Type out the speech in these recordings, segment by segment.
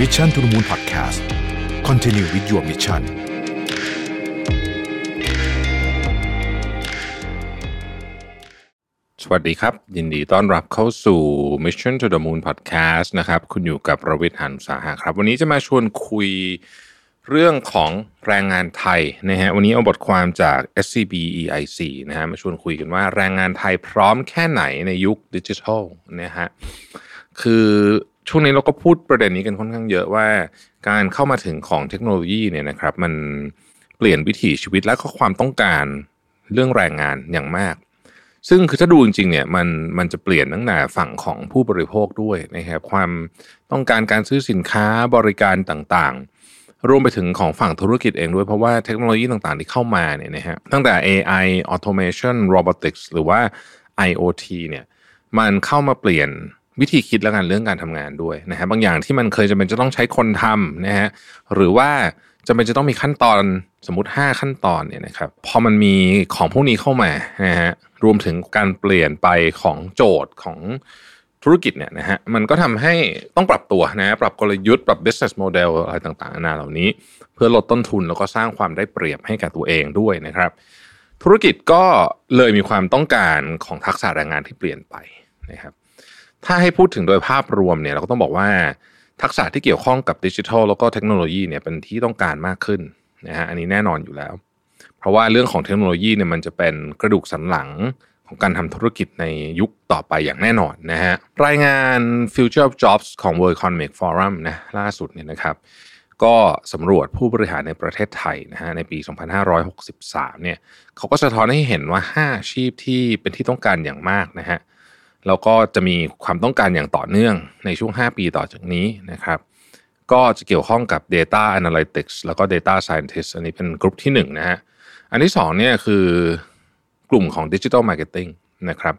Mission to the Moon Podcast Continue with your mission สวัสดีครับ ยินดีต้อนรับเข้าสู่ Mission to the Moon Podcast นะครับ คุณอยู่กับประวิทย์หันสาหะครับ วันนี้จะมาชวนคุยเรื่องของแรงงานไทยนะฮะวันนี้เอาบทความจาก SCB EIC นะฮะมาชวนคุยกันว่าแรงงานไทยพร้อมแค่ไหนในยุคดิจิทัลนะฮะคือ ช่วงนี้เราก็พูดประเด็นนี้กันค่อนข้างเยอะว่าการเข้ามาถึงของเทคโนโลยีเนี่ยนะครับ มันเปลี่ยนวิถีชีวิตและก็ความต้องการเรื่องแรงงานอย่างมาก ซึ่งคือถ้าดูจริงๆเนี่ยมันมันจะเปลี่ยนตั้งแต่ฝั่งของผู้บริโภคด้วยนะครับความต้องการการซื้อสินค้าบริการต่างๆ รวมไปถึงของฝั่งธุรกิจเองด้วยเพราะว่าเทคโนโลยีต่างๆที่เข้ามาเนี่ยนะฮะตั้งแต่ AI automation robotics หรือว่า IoT เนี่ยมันเข้ามาเปลี่ยน วิธีคิดและการเรื่องการทำงานด้วยนะฮะบางอย่างที่มันเคยจะเป็นจะต้องใช้คนทำนะฮะหรือว่าจะเป็นจะต้องมีขั้นตอนสมมติ 5 ขั้นตอนเนี่ยนะครับพอมันมีของพวกนี้เข้ามานะฮะรวมถึงการเปลี่ยนไปของโจทย์ของธุรกิจเนี่ยนะฮะมันก็ทำให้ต้องปรับตัวนะปรับกลยุทธ์ปรับ business model อะไรต่างๆนานาเหล่านี้ เพื่อลดต้นทุนแล้วก็สร้างความได้เปรียบให้กับตัวเองด้วยนะครับ ธุรกิจก็เลยมีความต้องการของทักษะแรงงานที่เปลี่ยนไปนะครับ ถ้าให้พูดถึงโดยภาพรวมเนี่ยเราก็ต้องบอกว่าทักษะที่เกี่ยวข้องกับดิจิทัลแล้วก็เทคโนโลยีเนี่ยเป็นที่ต้องการมากขึ้นนะฮะอันนี้แน่นอนอยู่แล้ว เพราะว่าเรื่องของเทคโนโลยีเนี่ยมันจะเป็นกระดูกสันหลังของการทำธุรกิจในยุคต่อไปอย่างแน่นอนนะฮะรายงาน Future of Jobs ของ World Economic Forum นะล่าสุดเนี่ยนะครับก็สำรวจผู้บริหารในประเทศไทยนะฮะในปี 2563 เนี่ยเขาก็สะท้อนให้เห็นว่า 5 อาชีพที่เป็นที่ต้องการอย่างมากนะฮะ แล้วก็จะมีความต้องการอย่างต่อเนื่องในช่วง 5 ปีต่อจากนี้นะครับ ก็จะเกี่ยวข้องกับ Data Analytics แล้วก็ Data Scientist อันนี้เป็นกลุ่มที่1นะฮะอันที่2เนี่ยคือกลุ่มของ Digital Marketing นะครับ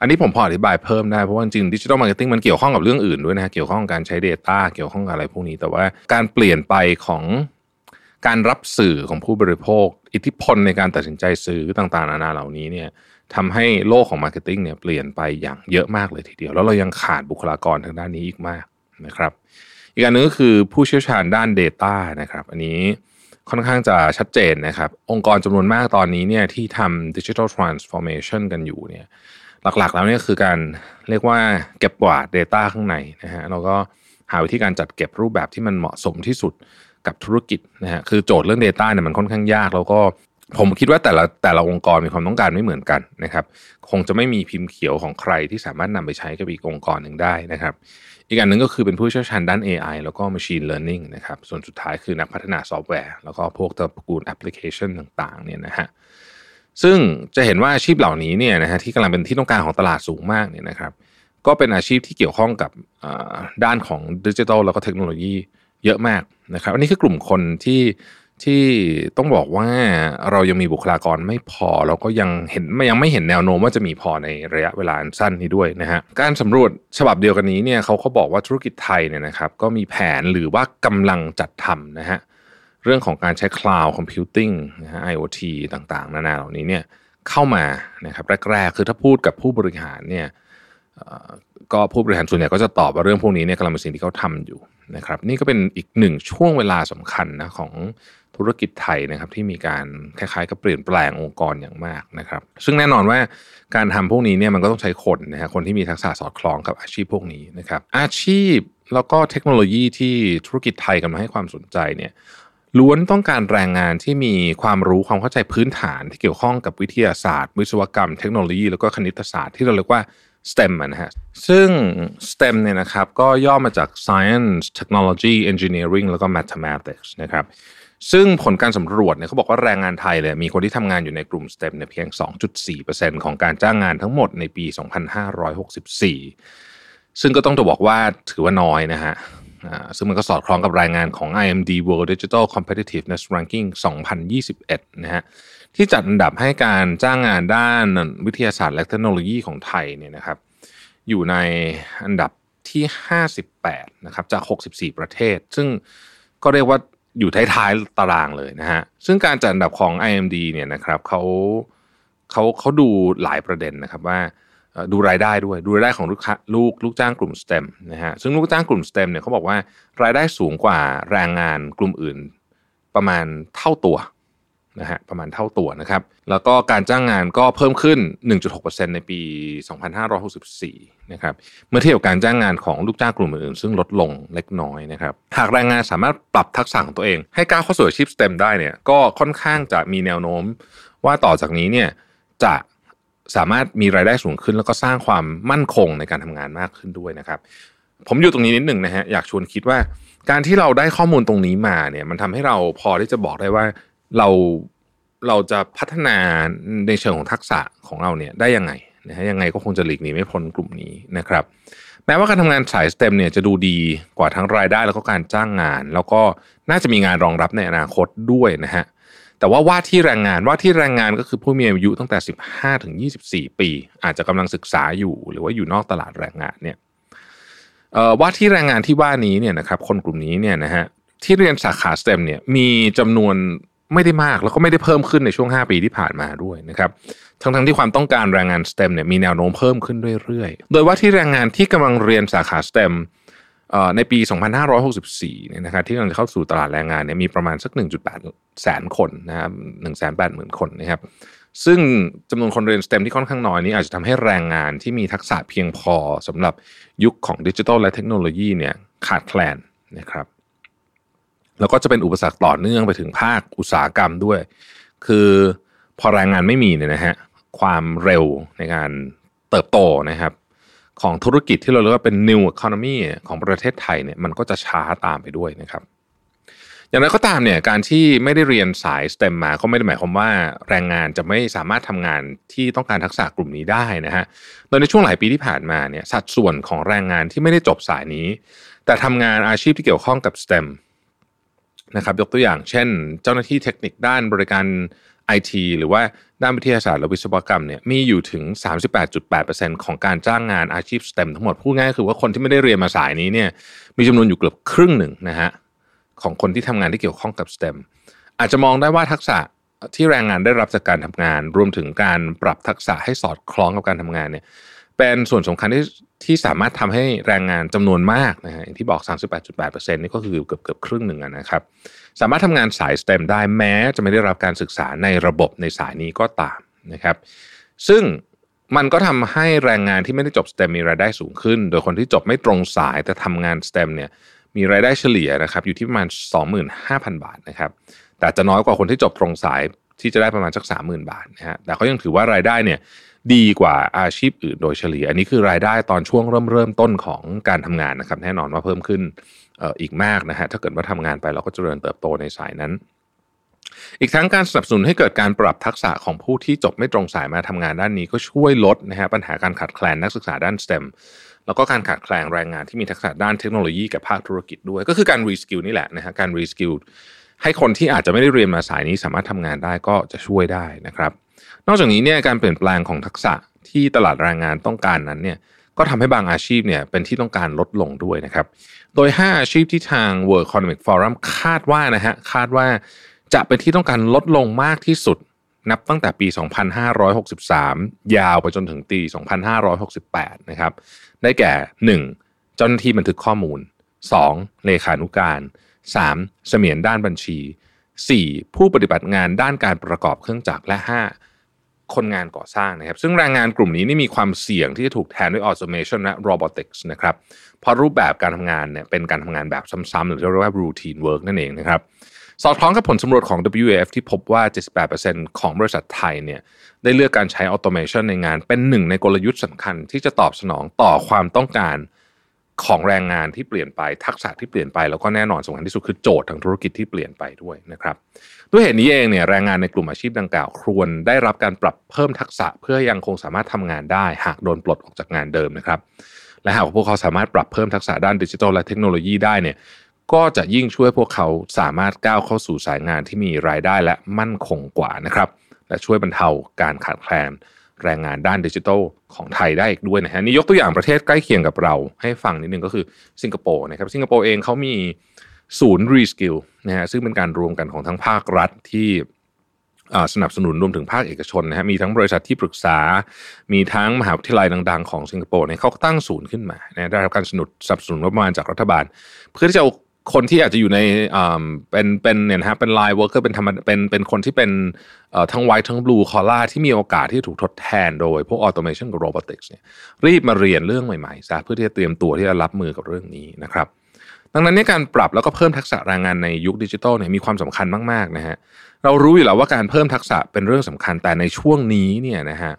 อันนี้ผมพออธิบายเพิ่มได้ เพราะว่าจริง Digital Marketing มันเกี่ยวข้องกับเรื่องอื่นด้วยนะฮะเกี่ยวข้องกับการใช้ Data เกี่ยวข้องกับอะไรพวกนี้ แต่ว่าการเปลี่ยนไปของการรับสื่อของผู้บริโภค อิทธิพลในการตัดสินใจซื้อต่างๆ นานาเหล่านี้เนี่ย ทำให้โลกของ Marketing เนี่ยเปลี่ยนไปอย่างเยอะมากเลยทีเดียว แล้วเรายังขาดบุคลากรทางด้านนี้อีกมากนะครับ อีกอันนึงก็คือผู้เชี่ยวชาญด้าน Data นะครับ อันนี้ค่อนข้างจะชัดเจนนะครับ องค์กรจำนวนมากตอนนี้เนี่ยที่ทำ Digital Transformation กันอยู่เนี่ยหลักๆแล้วเนี่ยคือการเรียกว่าเก็บกวาด Data ข้างในนะฮะแล้วก็หาวิธีการจัดเก็บรูปแบบที่มันเหมาะสมที่สุดกับธุรกิจนะฮะคือโจทย์เรื่อง Data เนี่ยมันค่อนข้างยาก แล้วก็ ผมคิดว่าแต่ละแต่ละองค์กรมีความต้องการไม่เหมือนกันนะครับ คงจะไม่มีพิมพ์เขียวของใครที่สามารถนำไปใช้กับอีกองค์กรหนึ่งได้นะครับ อีกอันหนึ่งก็คือเป็นผู้เชี่ยวชาญด้าน AI แล้วก็ Machine Learning นะครับ ส่วนสุดท้ายคือนักพัฒนาซอฟต์แวร์ แล้วก็พวกตระกูลแอปพลิเคชันต่างๆเนี่ยนะฮะซึ่งจะเห็นว่าอาชีพเหล่านี้เนี่ยนะฮะที่กำลังเป็นที่ต้องการของตลาดสูงมากเนี่ยนะครับก็เป็นอาชีพที่เกี่ยวข้องกับด้านของดิจิทัลแล้วก็เทคโนโลยีเยอะมากนะครับ อันนี้คือกลุ่มคนที่ ที่ต้องบอกว่าเรายังมีบุคลากรไม่พอแล้วก็ยังเห็นยังไม่เห็นแนวโน้มว่าจะมีพอในระยะเวลาสั้นนี้ด้วยนะฮะการสำรวจฉบับเดียวกันนี้เนี่ยเขาเขาบอกว่าธุรกิจไทยเนี่ยนะครับก็มีแผนหรือว่ากำลังจัดทำนะฮะเรื่องของการใช้ cloud computing นะฮะ IoT ต่างๆ นานาเหล่านี้เนี่ยเข้ามานะครับแรกๆคือถ้าพูดกับผู้บริหารเนี่ยก็ผู้บริหารส่วนใหญ่ก็จะตอบว่าเรื่องพวกนี้เนี่ยกำลังเป็นสิ่งที่เขาทำอยู่นะครับนี่ก็เป็นอีกหนึ่งช่วงเวลาสำคัญนะของ ธุรกิจไทยนะครับที่มีการคล้ายๆกับเปลี่ยนแปลงองค์กรอย่างมากนะครับ ซึ่งแน่นอนว่าการทำพวกนี้เนี่ยมันก็ต้องใช้คนนะฮะคนที่มีทักษะสอดคล้องกับอาชีพพวกนี้นะครับ อาชีพแล้วก็เทคโนโลยีที่ธุรกิจไทยกำลังให้ความสนใจเนี่ยล้วนต้องการแรงงานที่มีความรู้ความเข้าใจพื้นฐานที่เกี่ยวข้องกับวิทยาศาสตร์ วิศวกรรม เทคโนโลยี แล้วก็คณิตศาสตร์ที่เราเรียกว่า STEM นะฮะซึ่ง STEM เนี่ยนะครับก็ย่อมาจาก Science Technology Engineering แล้วก็ Mathematics นะครับ ซึ่งผลการสำรวจเนี่ยเขาบอกว่าแรงงานไทยเลยมีคนที่ทำงานอยู่ในกลุ่ม STEM เนี่ยเพียง 2.4%ของการจ้างงานทั้งหมดในปี 2564 ซึ่งก็ต้องจะบอกว่าถือว่าน้อยนะฮะซึ่งมันก็สอดคล้องกับรายงานของ IMD World Digital Competitiveness Ranking 2021 นะฮะที่จัดอันดับให้การจ้างงานด้านวิทยาศาสตร์และเทคโนโลยีของไทยเนี่ยนะครับ อยู่ในอันดับที่ 58 นะครับจาก 64 ประเทศ ซึ่งก็เรียกว่า อยู่ท้ายๆตารางเลยนะฮะ ซึ่งการจัดอันดับของ IMD เนี่ยนะครับเขาเขาเขาดูหลายประเด็นนะครับว่าดูรายได้ด้วยดูรายได้ของลูกลูกลูกจ้างกลุ่ม STEM นะฮะซึ่งลูกจ้างกลุ่ม STEM เนี่ยเขาบอกว่ารายได้สูงกว่าแรงงานกลุ่มอื่นประมาณเท่าตัว นะฮะประมาณเท่าตัวนะครับ แล้วก็การจ้างงานก็เพิ่มขึ้น 1.6%ในปี 2564 นะครับ เมื่อเทียบกับการจ้างงานของลูกจ้างกลุ่มอื่นๆซึ่งลดลงเล็กน้อยนะครับ หากแรงงานสามารถปรับทักษะของตัวเอง ให้ก้าวเข้าสู่อาชีพ STEM ได้เนี่ยก็ค่อนข้างจะมีแนวโน้ม ว่าต่อจากนี้เนี่ยจะสามารถมีรายได้สูงขึ้น แล้วก็สร้างความมั่นคงในการทำงานมากขึ้นด้วยนะครับ ผมอยู่ตรงนี้นิดหนึ่งนะฮะอยากชวนคิดว่า การที่เราได้ข้อมูลตรงนี้มาเนี่ยมันทำให้เราพอที่จะบอกได้ว่า เราเราจะพัฒนาในเชิงของทักษะของเราเนี่ยได้ยังไงนะฮะยังไงก็คงจะหลีกหนีไม่พ้นกลุ่มนี้นะครับ แม้ว่าการทำงานสายสเต็มเนี่ยจะดูดีกว่าทั้งรายได้แล้วก็การจ้างงาน แล้วก็น่าจะมีงานรองรับในอนาคตด้วยนะฮะแต่ว่าว่าที่แรงงานว่าที่แรงงานก็คือผู้มีอายุตั้งแต่ 15 ถึง 24 ปี อาจจะกำลังศึกษาอยู่ หรือว่าอยู่นอกตลาดแรงงานเนี่ยว่าที่แรงงานที่ว่านี้เนี่ยนะครับคนกลุ่มนี้เนี่ยนะฮะที่เรียนสาขา STEM เนี่ยมีจำนวน ไม่ได้มากแล้วก็ไม่ได้เพิ่มขึ้นในช่วง 5 ปีที่ผ่านมาด้วยนะครับทั้งทั้งที่ความต้องการแรงงาน STEM เนี่ยมีแนวโน้มเพิ่มขึ้นเรื่อยๆ โดยว่าที่แรงงานที่กำลังเรียนสาขา STEM เอ่อในปี 2564 เนี่ยนะครับที่กำลังจะเข้าสู่ตลาดแรงงานเนี่ยมีประมาณสัก 1.8 แสนคนนะครับ180,000 คนนะครับซึ่งจำนวนคนเรียน STEM ที่ค่อนข้างน้อยนี้อาจจะทำให้แรงงานที่มีทักษะเพียงพอสำหรับยุคของดิจิทัลและเทคโนโลยีเนี่ยขาดแคลนนะครับ แล้วก็จะเป็นอุปสรรคต่อเนื่องไปถึงภาคอุตสาหกรรมด้วย คือพอแรงงานไม่มีเนี่ยนะฮะความเร็วในการเติบโตนะครับ ของธุรกิจที่เราเรียกว่าเป็น new economy ของประเทศไทยเนี่ยมันก็จะช้าตามไปด้วยนะครับ อย่างไรก็ตามเนี่ยการที่ไม่ได้เรียนสาย STEM มาก็ไม่ได้หมายความว่าแรงงานจะไม่สามารถทำงานที่ต้องการทักษะกลุ่มนี้ได้นะฮะโดยในช่วงหลายปีที่ผ่านมาเนี่ยสัดส่วนของแรงงานที่ไม่ได้จบสายนี้ แต่ทำงานอาชีพที่เกี่ยวข้องกับ STEM นะครับยกตัวอย่างเช่น เจ้าหน้าที่เทคนิคด้านบริการ IT หรือว่าด้านวิทยาศาสตร์และวิศวกรรมเนี่ยมีอยู่ถึง 38.8%ของการจ้างงานอาชีพ STEM ทั้งหมดพูดง่ายคือว่าคนที่ไม่ได้เรียนมาสายนี้เนี่ยมีจำนวนอยู่เกือบครึ่งหนึ่งนะฮะของคนที่ทำงานที่เกี่ยวข้องกับ STEM อาจจะมองได้ว่าทักษะที่แรงงานได้รับจากการทำงาน รวมถึงการปรับทักษะให้สอดคล้องกับการทำงานเนี่ย เป็นส่วนสำคัญที่ที่สามารถทำให้แรงงานจำนวนมากนะฮะอย่างที่บอก 38.8%นี่ก็คือเกือบเกือบครึ่งหนึ่งนะครับ สามารถทำงานสาย STEM ได้แม้จะไม่ได้รับการศึกษาในระบบในสายนี้ก็ตามนะครับ ซึ่งมันก็ทำให้แรงงานที่ไม่ได้จบ STEM มีรายได้สูงขึ้น โดยคนที่จบไม่ตรงสายแต่ทำงาน STEM เนี่ยมีรายได้เฉลี่ยนะครับอยู่ที่ประมาณ 25,000 บาทนะครับแต่จะน้อยกว่าคนที่จบตรงสาย ที่จะได้ประมาณสัก30,000บาทนะฮะแต่เขายังถือว่ารายได้เนี่ยดีกว่าอาชีพอื่นโดยเฉลี่ย อันนี้คือรายได้ตอนช่วงเริ่มเริ่มต้นของการทำงานนะครับ แน่นอนว่าเพิ่มขึ้นอีกมากนะฮะถ้าเกิดว่าทำงานไปเราก็เจริญเติบโตในสายนั้น อีกทั้งการสนับสนุนให้เกิดการปรับทักษะของผู้ที่จบไม่ตรงสายมาทำงานด้านนี้ก็ช่วยลดนะฮะปัญหาการขาดแคลนนักศึกษาด้าน STEM แล้วก็การขาดแคลนแรงงานที่มีทักษะด้านเทคโนโลยีกับภาคธุรกิจด้วย ก็คือการ reskill นี่แหละนะฮะการ reskill ให้คนที่อาจจะไม่ได้เรียนมาสายนี้สามารถทำงานได้ก็จะช่วยได้นะครับ นอกจากนี้เนี่ยการเปลี่ยนแปลงของทักษะที่ตลาดแรงงานต้องการนั้นเนี่ยก็ทำให้บางอาชีพเนี่ยเป็นที่ต้องการลดลงด้วยนะครับ โดย 5 อาชีพที่ทาง World Economic Forum คาดว่านะฮะคาดว่าจะเป็นที่ต้องการลดลงมากที่สุด นับตั้งแต่ปี 2563 ยาวไปจนถึงปี 2568 นะครับ ได้แก่ 1. เจ้าหน้าที่บันทึกข้อมูล 2. เลขานุการ 3. เสมียนด้านบัญชี 4. ผู้ปฏิบัติงานด้านการประกอบเครื่องจักรและ 5. คนงานก่อสร้างนะครับ ซึ่งแรงงานกลุ่มนี้นี่มีความเสี่ยงที่จะถูกแทนด้วย automation และ robotics นะครับเพราะรูปแบบการทำงานเนี่ยเป็นการทำงานแบบซ้ำๆหรือเรียกว่า routine work นั่นเองนะครับสอดคล้องกับผลสำรวจของ WAF ที่พบว่า 78%ของบริษัทไทยเนี่ยได้เลือกการใช้ automation ในงานเป็นหนึ่งในกลยุทธ์สำคัญที่จะตอบสนองต่อความต้องการ ของแรงงานที่เปลี่ยนไปทักษะที่เปลี่ยนไปแล้วก็แน่นอนสำคัญที่สุดคือโจทย์ทางธุรกิจที่เปลี่ยนไปด้วยนะครับด้วยเหตุนี้เองเนี่ยแรงงานในกลุ่มอาชีพดังกล่าวควรได้รับการปรับเพิ่มทักษะเพื่อยังคงสามารถทำงานได้ หากโดนปลดออกจากงานเดิมนะครับ และหากพวกเขาสามารถปรับเพิ่มทักษะด้านดิจิทัลและเทคโนโลยีได้เนี่ยก็จะยิ่งช่วยพวกเขาสามารถก้าวเข้าสู่สายงานที่มีรายได้และมั่นคงกว่านะครับและช่วยบรรเทาการขาดแคลน แรงงานด้านดิจิทัลของไทยได้อีกด้วยนะฮะนี่ยกตัวอย่างประเทศใกล้เคียงกับเราให้ฟังนิดนึงก็คือสิงคโปร์นะครับสิงคโปร์เองเขามีศูนย์ reskill นะฮะซึ่งเป็นการรวมกันของทั้งภาครัฐที่สนับสนุนรวมถึงภาคเอกชนนะฮะมีทั้งบริษัทที่ปรึกษา มีทั้งมหาวิทยาลัยดัง ๆ ของสิงคโปร์เนี่ยเขาตั้งศูนย์ขึ้นมานะได้รับการสนับสนุนงบประมาณจากรัฐบาล เพื่อที่จะเอา คนที่อาจจะอยู่ในเป็นเป็นเนี่ยนะฮะเป็น line worker เป็นธรรมเป็นเป็นคนที่เป็นทั้ง white ทั้ง blue collar ที่มีโอกาสที่ถูกทดแทนโดยพวก automation กับ robotics เนี่ยรีบมาเรียนเรื่องใหม่ๆซะเพื่อที่จะเตรียมตัวที่จะรับมือกับเรื่องนี้นะครับ ดังนั้นในการปรับแล้วก็เพิ่มทักษะแรงงานในยุคดิจิทัลเนี่ยมีความสำคัญมากๆนะฮะเรารู้อยู่แล้วว่าการเพิ่มทักษะเป็นเรื่องสำคัญแต่ในช่วงนี้เนี่ยนะฮะ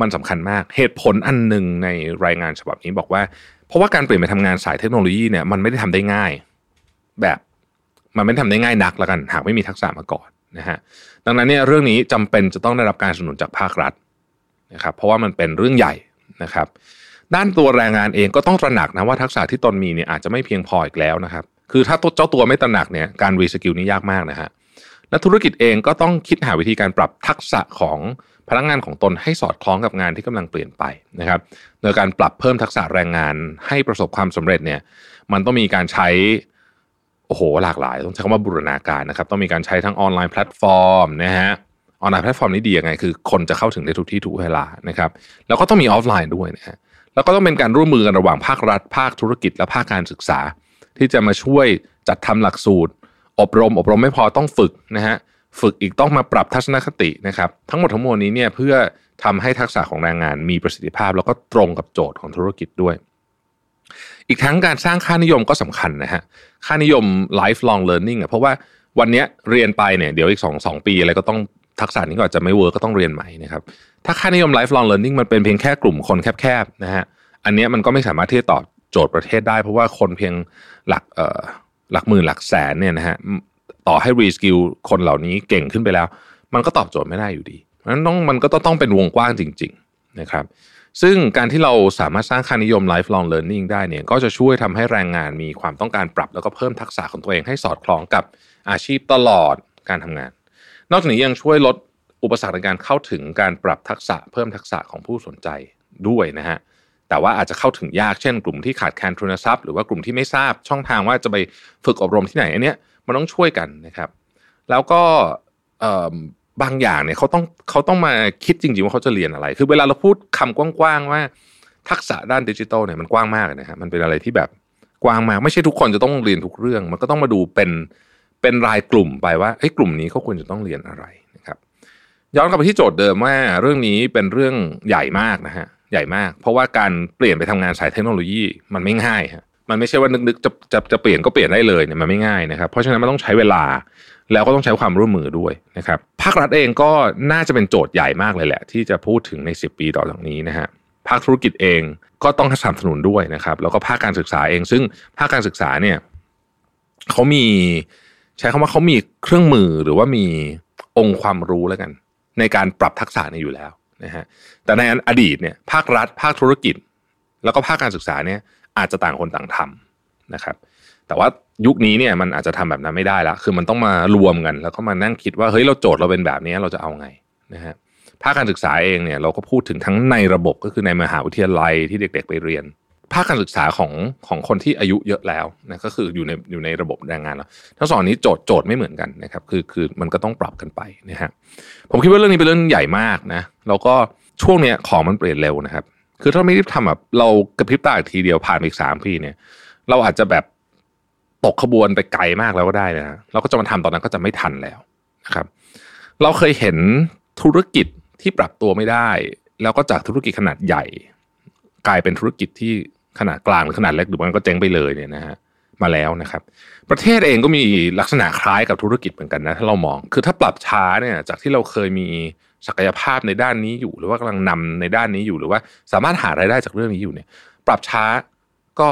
มันสำคัญมากเหตุผลอันหนึ่งในรายงานฉบับนี้บอกว่า เพราะว่าการเปลี่ยนไปทำงานสายเทคโนโลยีเนี่ยมันไม่ได้ทำได้ง่าย แบบมันไม่ทำได้ง่ายนักล้วกัน หากไม่มีทักษะมาก่อนนะฮะดังนั้นเนี่ยเรื่องนี้จำเป็นจะต้องได้รับการสนับสนุนจากภาครัฐนะครับ เพราะว่ามันเป็นเรื่องใหญ่นะครับ ด้านตัวแรงงานเองก็ต้องตระหนักนะว่าทักษะที่ตนมีเนี่ยอาจจะไม่เพียงพออีกแล้วนะครับ คือถ้าเจ้าตัวไม่ตระหนักเนี่ยการ reskill นี่ยากมากนะฮะและธุรกิจเองก็ต้องคิดหาวิธีการปรับทักษะของ พนักงานของตนให้สอดคล้องกับงานที่กำลังเปลี่ยนไปนะครับโดยการปรับเพิ่มทักษะแรงงานให้ประสบความสำเร็จเนี่ยมันต้องมีการใช้โอ้โหหลากหลาย ต้องใช้คำว่าบูรณาการนะครับต้องมีการใช้ทั้ง online platform นะฮะออนไลน์แพลตฟอร์มนี้ดียังไงคือ คนจะเข้าถึงได้ทุกที่ทุกเวลานะครับแล้วก็ต้องมีออฟไลน์ด้วยนะฮะแล้วก็ต้องเป็นการร่วมมือกันระหว่างภาครัฐ ภาคธุรกิจและภาคการศึกษา ที่จะมาช่วยจัดทำหลักสูตร อบรม อบรมไม่พอต้องฝึกนะฮะ ฝึกอีกต้องมาปรับทัศนคตินะครับ ทั้งหมดทั้งมวลนี้เนี่ยเพื่อทำให้ทักษะของแรงงานมีประสิทธิภาพ แล้วก็ตรงกับโจทย์ของธุรกิจด้วย อีกทั้งการสร้างค่านิยมก็สำคัญนะฮะค่านิยม lifelong learning อะเพราะว่าวันนี้เรียนไปเนี่ยเดี๋ยวอีกสองสองปีอะไรก็ต้องทักษะนี้ก็อาจจะไม่ work ก็ต้องเรียนใหม่นะครับถ้าค่านิยม lifelong learning มันเป็นเพียงแค่กลุ่มคนแคบๆนะฮะอันนี้มันก็ไม่สามารถที่จะตอบโจทย์ประเทศได้ เพราะว่าคนเพียงหลักเอ่อหลักหมื่นหลักแสนเนี่ยนะฮะ ต่อให้ reskill คนเหล่านี้เก่งขึ้นไปแล้ว มันก็ตอบโจทย์ไม่ได้อยู่ดีนั้นต้องมันก็ต้องเป็นวงกว้างจริง ๆนะครับ ซึ่งการที่เราสามารถสร้างค่านิยม lifelong learning ได้เนี่ยก็จะช่วยทำให้แรงงานมีความต้องการปรับ แล้วก็เพิ่มทักษะของตัวเองให้สอดคล้องกับอาชีพตลอดการทำงาน นอกจากนี้ยังช่วยลดอุปสรรคในการเข้าถึงการปรับทักษะเพิ่มทักษะของผู้สนใจด้วยนะฮะแต่ว่าอาจจะเข้าถึงยากเช่น กลุ่มที่ขาดแคลนทุนทรัพย์หรือว่ากลุ่มที่ไม่ทราบช่องทางว่าจะไปฝึกอบรมที่ไหนอันเนี้ย มันต้องช่วยกันนะครับ แล้วก็บางอย่างเนี่ยเขาต้องเขาต้องมาคิดจริงๆว่าเขาจะเรียนอะไร คือเวลาเราพูดคำกว้างๆว่า ทักษะด้านดิจิทัลเนี่ยมันกว้างมากนะฮะมันเป็นอะไรที่แบบกว้างมากไม่ใช่ทุกคนจะต้องเรียนทุกเรื่อง มันก็ต้องมาดูเป็นเป็นรายกลุ่มไปว่าเฮ้กลุ่มนี้เขาควรจะต้องเรียนอะไรนะครับย้อนกลับไปที่โจทย์เดิมว่าเรื่องนี้เป็นเรื่องใหญ่มากนะฮะใหญ่มาก เพราะว่าการเปลี่ยนไปทำงานสายเทคโนโลยีมันไม่ง่ายฮะ มันไม่ใช่ว่านึกๆจะจะจะเปลี่ยนก็เปลี่ยนได้เลยเนี่ยมันไม่ง่ายนะครับ เพราะฉะนั้นมันต้องใช้เวลาแล้วก็ต้องใช้ความร่วมมือด้วยนะครับภาครัฐเองก็น่าจะเป็นโจทย์ใหญ่มากเลยแหละ ที่จะพูดถึงใน 10 ปีต่อจากนี้นะฮะภาคธุรกิจเองก็ต้องสนับสนุนด้วยนะครับ แล้วก็ภาคการศึกษาเอง ซึ่งภาคการศึกษาเนี่ยเขามีใช้คำว่าเขามีเครื่องมือหรือว่ามีองค์ความรู้แล้วกัน ในการปรับทักษะนี้อยู่แล้วนะฮะแต่ในอดีตเนี่ยภาครัฐ ภาคธุรกิจ แล้วก็ภาคการศึกษาเนี่ย อาจจะต่างคนต่างทำนะครับ แต่ว่ายุคนี้เนี่ยมันอาจจะทำแบบนั้นไม่ได้ละคือมันต้องมารวมกัน แล้วก็มานั่งคิดว่าเฮ้ยเราโจทย์เราเป็นแบบนี้เราจะเอาไงนะฮะภาคการศึกษาเองเนี่ยเราก็พูดถึงทั้งในระบบก็คือในมหาวิทยาลัยที่เด็ก ๆ ไปเรียน ภาคการศึกษาของของคนที่อายุเยอะแล้วนะก็คืออยู่ในอยู่ในระบบแรงงานแล้วทั้งสองนี้โจทย์โจทย์ไม่เหมือนกันนะครับคือคือมันก็ต้องปรับกันไปนะฮะผมคิดว่าเรื่องนี้เป็นเรื่องใหญ่มากนะแล้วก็ช่วงเนี้ยของมันเปลี่ยนเร็วนะครับ คือถ้าไม่รีบทำแบบเรากระพริบตาอีกทีเดียวผ่านอีกสามปีเนี่ย เราอาจจะแบบตกขบวนไปไกลมากแล้วก็ได้นะเราก็จะมาทำตอนนั้นก็จะไม่ทันแล้วนะครับ เราเคยเห็นธุรกิจที่ปรับตัวไม่ได้ แล้วก็จากธุรกิจขนาดใหญ่ กลายเป็นธุรกิจที่ขนาดกลางหรือขนาดเล็กหรือมันก็เจ๊งไปเลยเนี่ยนะฮะมาแล้วนะครับ ประเทศเองก็มีลักษณะคล้ายกับธุรกิจเหมือนกันนะถ้าเรามอง คือถ้าปรับช้าเนี่ยจากที่เราเคยมี ศักยภาพในด้านนี้อยู่ หรือว่ากำลังนำในด้านนี้อยู่หรือว่า สามารถหารายได้จากเรื่องนี้อยู่เนี่ย ปรับช้าก็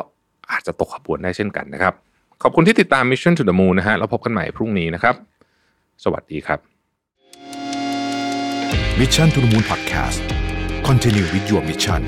อาจจะตกขบวนได้เช่นกันนะครับ ขอบคุณที่ติดตาม Mission to the Moon นะฮะแล้วพบกันใหม่พรุ่งนี้นะครับ สวัสดีครับ Mission to the Moon Podcast Continue with your mission